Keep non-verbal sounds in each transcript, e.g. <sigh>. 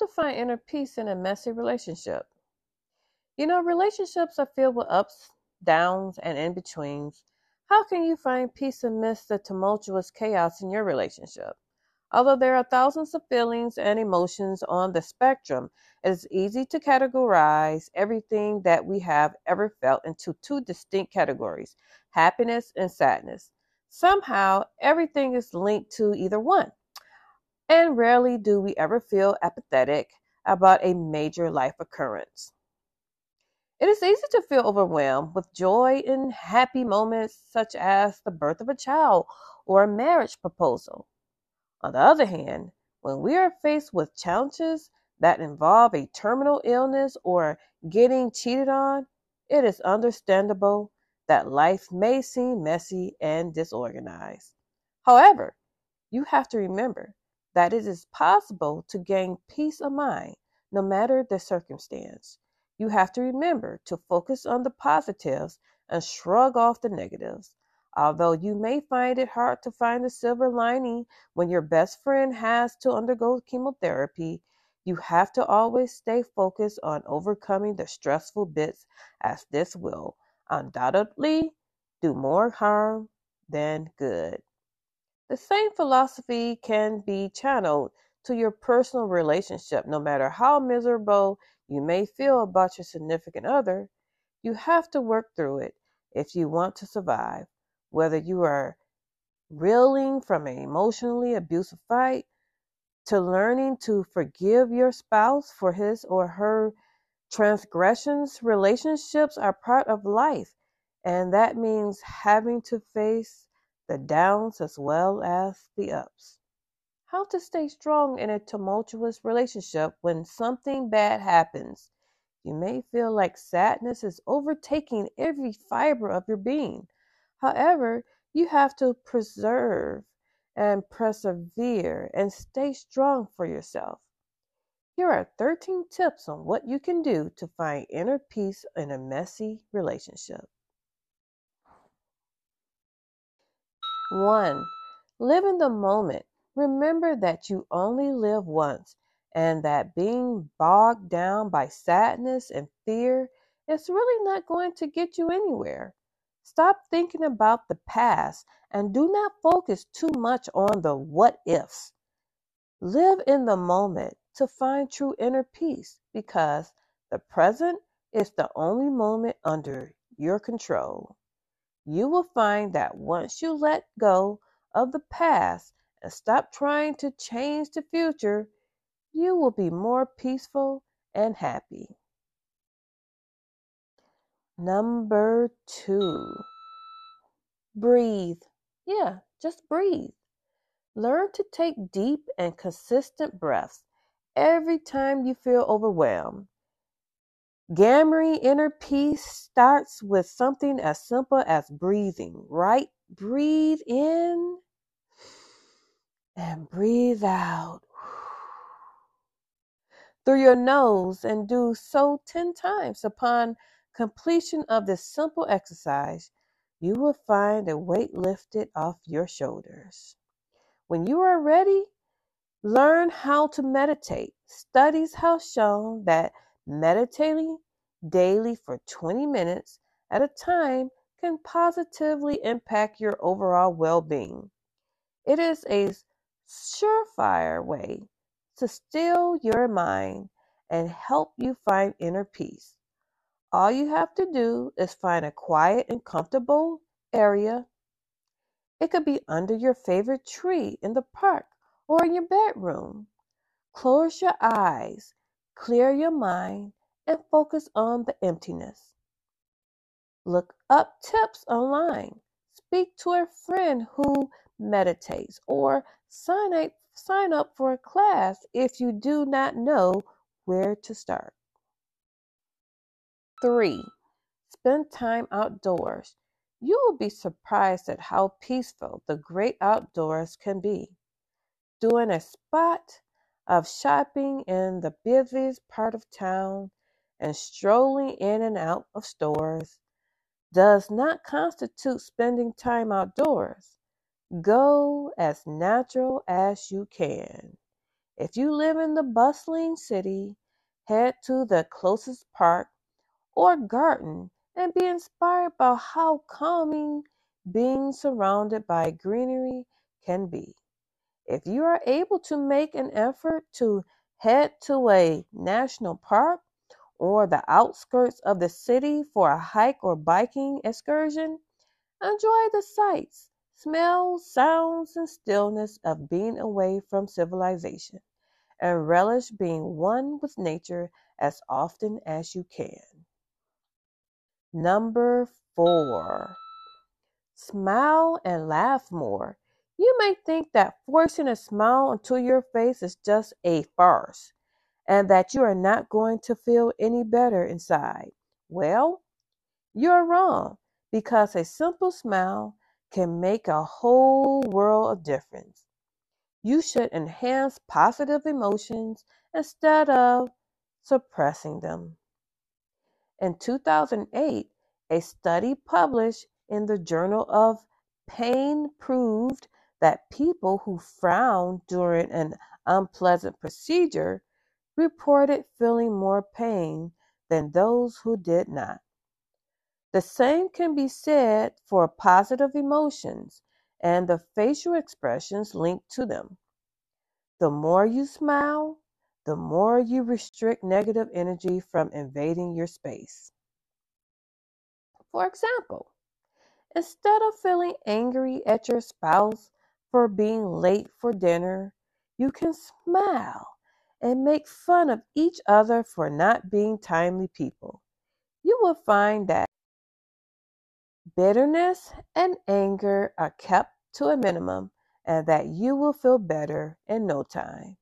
to find inner peace in a messy relationship. You know, relationships are filled with ups, downs, and in betweens. How can you find peace amidst the tumultuous chaos in your relationship? Although there are thousands of feelings and emotions on the spectrum, it is easy to categorize everything that we have ever felt into two distinct categories happiness and sadness. Somehow, everything is linked to either one. And rarely do we ever feel apathetic about a major life occurrence. It is easy to feel overwhelmed with joy in happy moments such as the birth of a child or a marriage proposal. On the other hand, when we are faced with challenges that involve a terminal illness or getting cheated on, it is understandable that life may seem messy and disorganized. However, you have to remember that it is possible to gain peace of mind no matter the circumstance. You have to remember to focus on the positives and shrug off the negatives. Although you may find it hard to find the silver lining when your best friend has to undergo chemotherapy, you have to always stay focused on overcoming the stressful bits, as this will undoubtedly do more harm than good. The same philosophy can be channeled to your personal relationship, no matter how miserable you may feel about your significant other. You have to work through it if you want to survive whether you are reeling from an emotionally abusive fight to learning to forgive your spouse for his or her transgressions, relationships are part of life, and that means having to face the downs as well as the ups. How to stay strong in a tumultuous relationship when something bad happens. You may feel like sadness is overtaking every fiber of your being. However, you have to preserve and persevere and stay strong for yourself. Here are 13 tips on what you can do to find inner peace in a messy relationship. 1. Live in the moment. Remember that you only live once and that being bogged down by sadness and fear is really not going to get you anywhere. Stop thinking about the past and do not focus too much on the what ifs. Live in the moment to find true inner peace because the present is the only moment under your control. You will find that once you let go of the past and stop trying to change the future, you will be more peaceful and happy. Number two, breathe. Yeah, just breathe. Learn to take deep and consistent breaths every time you feel overwhelmed. Gathering inner peace starts with something as simple as breathing, right? Breathe in and breathe out <sighs> through your nose and do so 10 times upon completion of this simple exercise, you will find a weight lifted off your shoulders. When you are ready, learn how to meditate. Studies have shown that meditating daily for 20 minutes at a time can positively impact your overall well being. It is a surefire way to still your mind and help you find inner peace. All you have to do is find a quiet and comfortable area. It could be under your favorite tree in the park or in your bedroom. Close your eyes, clear your mind, and focus on the emptiness. Look up tips online. Speak to a friend who meditates or sign up, sign up for a class if you do not know where to start. Three, spend time outdoors. You will be surprised at how peaceful the great outdoors can be. Doing a spot of shopping in the busiest part of town and strolling in and out of stores does not constitute spending time outdoors. Go as natural as you can. If you live in the bustling city, head to the closest park or garden and be inspired by how calming being surrounded by greenery can be. If you are able to make an effort to head to a national park or the outskirts of the city for a hike or biking excursion, enjoy the sights, smells, sounds, and stillness of being away from civilization, and relish being one with nature as often as you can. Number four, smile and laugh more. You may think that forcing a smile onto your face is just a farce and that you are not going to feel any better inside. Well, you're wrong because a simple smile can make a whole world of difference. You should enhance positive emotions instead of suppressing them. In 2008, a study published in the Journal of Pain proved that people who frowned during an unpleasant procedure reported feeling more pain than those who did not. The same can be said for positive emotions and the facial expressions linked to them. The more you smile, the more you restrict negative energy from invading your space. For example, instead of feeling angry at your spouse for being late for dinner, you can smile and make fun of each other for not being timely people. You will find that bitterness and anger are kept to a minimum and that you will feel better in no time.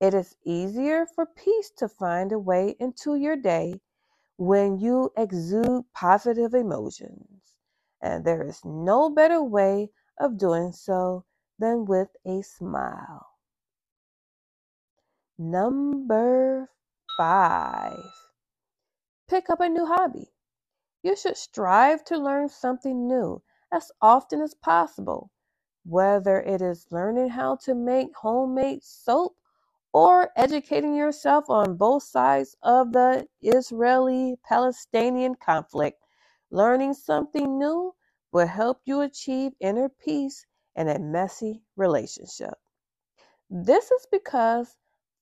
It is easier for peace to find a way into your day when you exude positive emotions, and there is no better way of doing so than with a smile. Number five, pick up a new hobby. You should strive to learn something new as often as possible, whether it is learning how to make homemade soap or educating yourself on both sides of the Israeli Palestinian conflict. Learning something new will help you achieve inner peace in a messy relationship. This is because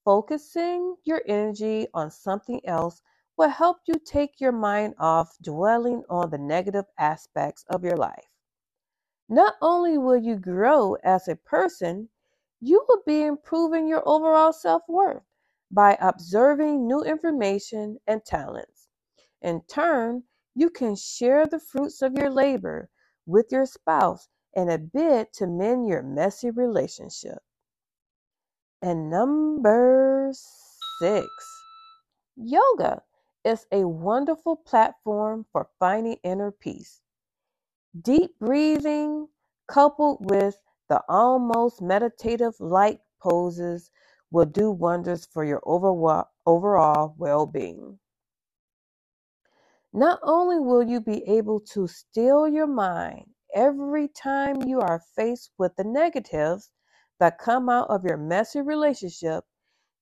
focusing your energy on something else will help you take your mind off dwelling on the negative aspects of your life. Not only will you grow as a person, you will be improving your overall self worth by observing new information and talents. In turn, you can share the fruits of your labor with your spouse in a bid to mend your messy relationship. And number six, yoga is a wonderful platform for finding inner peace. Deep breathing, coupled with the almost meditative like poses, will do wonders for your overall, well being. Not only will you be able to still your mind every time you are faced with the negatives that come out of your messy relationship,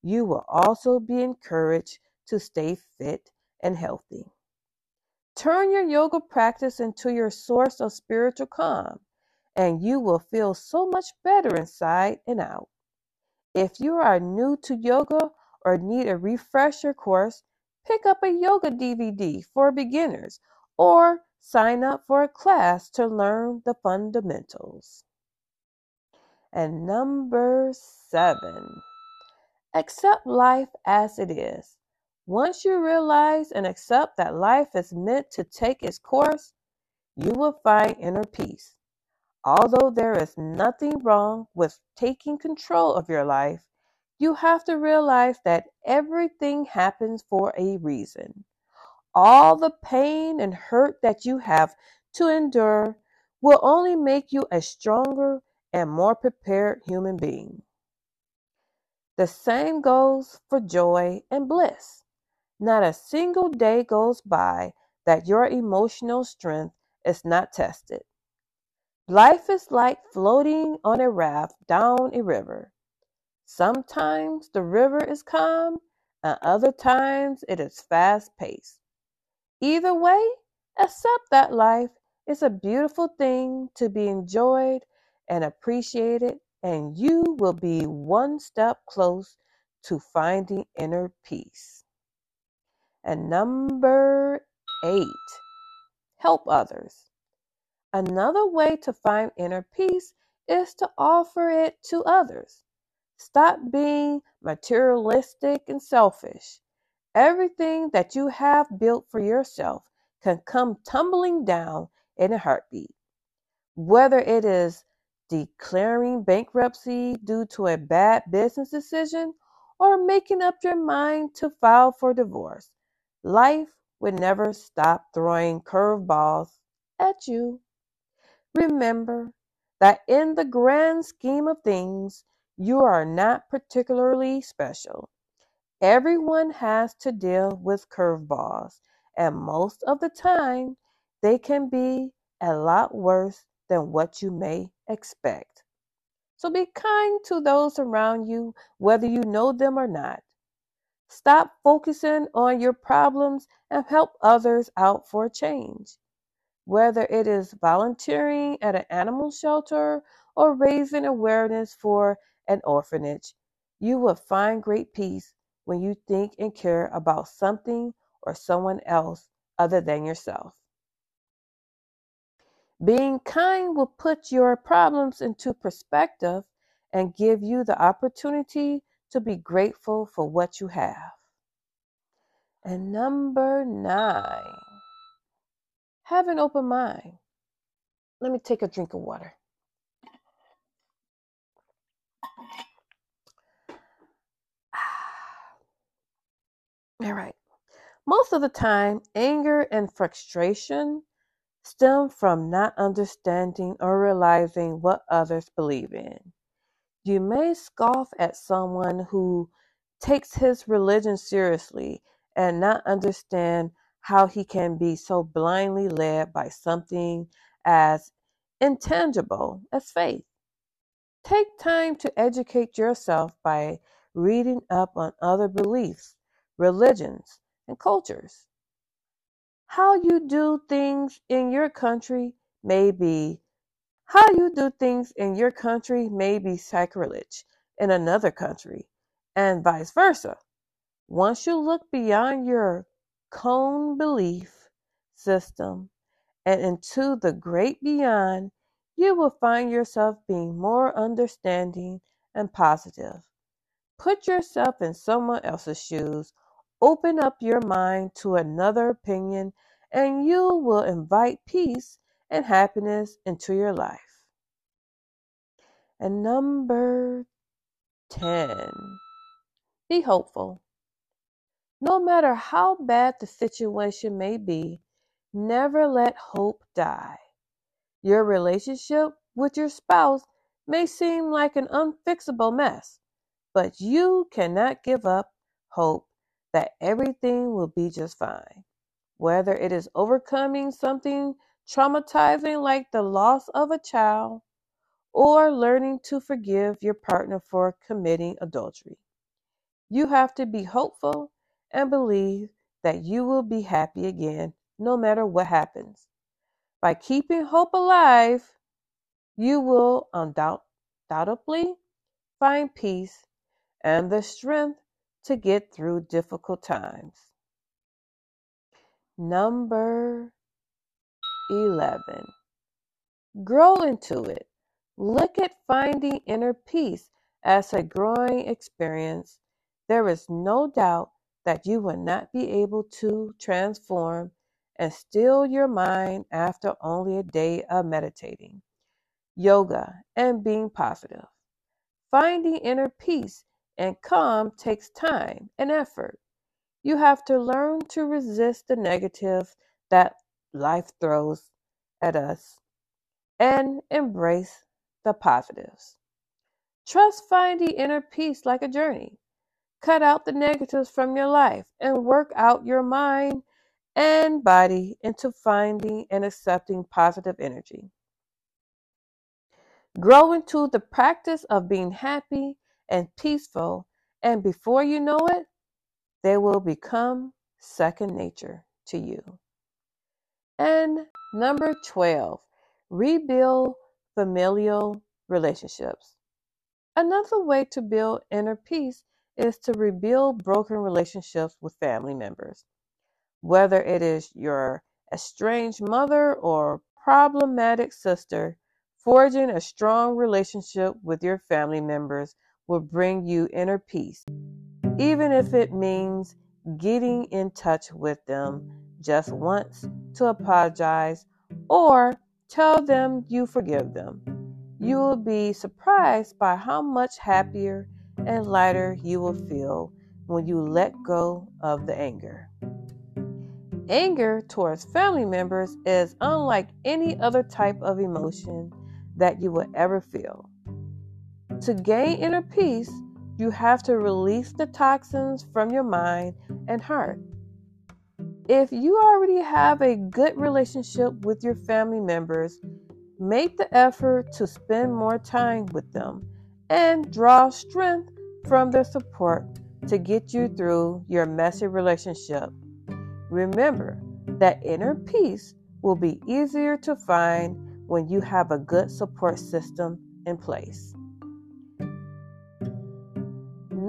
you will also be encouraged to stay fit and healthy. Turn your yoga practice into your source of spiritual calm, and you will feel so much better inside and out. If you are new to yoga or need a refresher course, pick up a yoga DVD for beginners or sign up for a class to learn the fundamentals. And number seven, accept life as it is. Once you realize and accept that life is meant to take its course, you will find inner peace. Although there is nothing wrong with taking control of your life, you have to realize that everything happens for a reason. All the pain and hurt that you have to endure will only make you a stronger and more prepared human being. The same goes for joy and bliss. Not a single day goes by that your emotional strength is not tested. Life is like floating on a raft down a river. Sometimes the river is calm, and other times it is fast paced. Either way, accept that life is a beautiful thing to be enjoyed and appreciated, and you will be one step close to finding inner peace. And number eight, help others. Another way to find inner peace is to offer it to others. Stop being materialistic and selfish. Everything that you have built for yourself can come tumbling down in a heartbeat. Whether it is declaring bankruptcy due to a bad business decision or making up your mind to file for divorce, life would never stop throwing curveballs at you. Remember that in the grand scheme of things, you are not particularly special. Everyone has to deal with curveballs, and most of the time, they can be a lot worse than what you may expect. So be kind to those around you, whether you know them or not. Stop focusing on your problems and help others out for a change. Whether it is volunteering at an animal shelter or raising awareness for an orphanage, you will find great peace when you think and care about something or someone else other than yourself. Being kind will put your problems into perspective and give you the opportunity to be grateful for what you have. And number nine, have an open mind. Let me take a drink of water. All right. Most of the time, anger and frustration stem from not understanding or realizing what others believe in. You may scoff at someone who takes his religion seriously and not understand how he can be so blindly led by something as intangible as faith. Take time to educate yourself by reading up on other beliefs, religions, and cultures. How you do things in your country may be how you do things in your country may be sacrilege in another country, and vice versa. Once you look beyond your cone belief system and into the great beyond, you will find yourself being more understanding and positive. Put yourself in someone else's shoes, open up your mind to another opinion, and you will invite peace and happiness into your life. And number 10, be hopeful. No matter how bad the situation may be, never let hope die. Your relationship with your spouse may seem like an unfixable mess, but you cannot give up hope that everything will be just fine. Whether it is overcoming something traumatizing like the loss of a child or learning to forgive your partner for committing adultery. You have to be hopeful and believe that you will be happy again no matter what happens. By keeping hope alive, you will undoubtedly find peace and the strength to get through difficult times. Number 11. Grow into it. Look at finding inner peace as a growing experience. There is no doubt that you will not be able to transform and still your mind after only a day of meditating, yoga, and being positive. Finding inner peace and calm takes time and effort. You have to learn to resist the negative that life throws at us and embrace the positives. Trust finding inner peace like a journey. Cut out the negatives from your life and work out your mind and body into finding and accepting positive energy. Grow into the practice of being happy and peaceful, and before you know it, they will become second nature to you. And number 12, rebuild familial relationships. Another way to build inner peace is to rebuild broken relationships with family members. Whether it is your estranged mother or problematic sister, forging a strong relationship with your family members will bring you inner peace, even if it means getting in touch with them just once to apologize or tell them you forgive them. You will be surprised by how much happier and lighter you will feel when you let go of the anger. Anger towards family members is unlike any other type of emotion that you will ever feel. To gain inner peace, you have to release the toxins from your mind and heart. If you already have a good relationship with your family members, make the effort to spend more time with them and draw strength from their support to get you through your messy relationship Remember that inner peace will be easier to find when you have a good support system in place.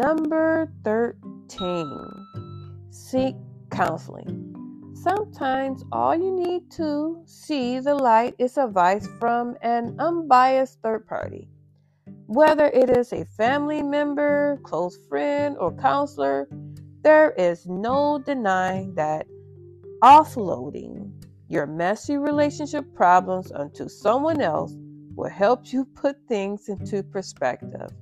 Number 13 Seek counseling. Sometimes all you need to see the light is advice from an unbiased third party. Whether it is a family member, close friend, or counselor, there is no denying that offloading your messy relationship problems onto someone else will help you put things into perspective.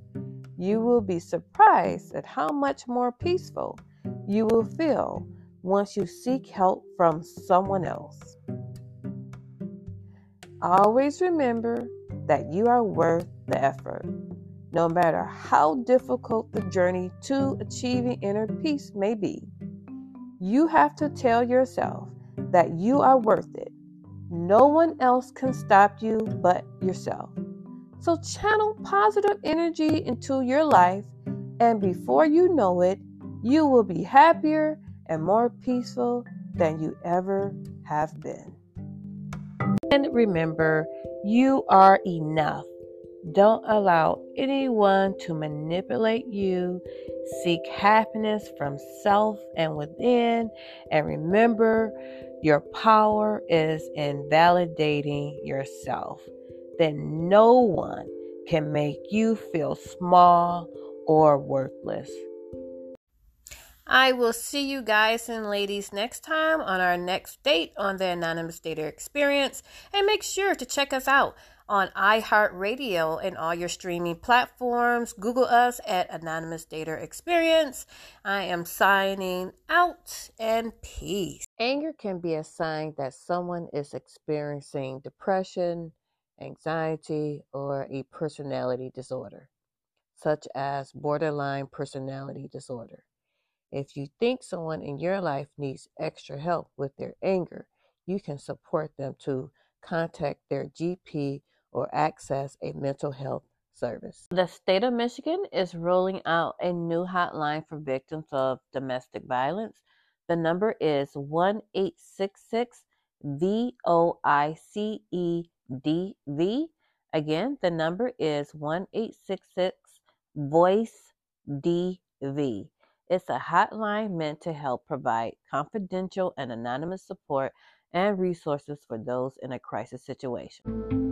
You will be surprised at how much more peaceful you will feel once you seek help from someone else. Always remember that you are worth the effort. No matter how difficult the journey to achieving inner peace may be, you have to tell yourself that you are worth it. No one else can stop you but yourself. So channel positive energy into your life, and before you know it, you will be happier and more peaceful than you ever have been. And remember, you are enough. Don't allow anyone to manipulate you. Seek happiness from self and within. And remember, your power is in validating yourself. Then no one can make you feel small or worthless. I will see you guys and ladies next time on our next date on the Anonymous Dater Experience. And make sure to check us out on iHeartRadio and all your streaming platforms. Google us at Anonymous Dater Experience. I am signing out and peace. Anger can be a sign that someone is experiencing depression, anxiety, or a personality disorder, such as borderline personality disorder. If you think someone in your life needs extra help with their anger, you can support them to contact their GP or access a mental health service. The state of Michigan is rolling out a new hotline for victims of domestic violence. The number is 1 866 VOICEDV. Again, the number is 1 866 VOICE DV. It's a hotline meant to help provide confidential and anonymous support and resources for those in a crisis situation.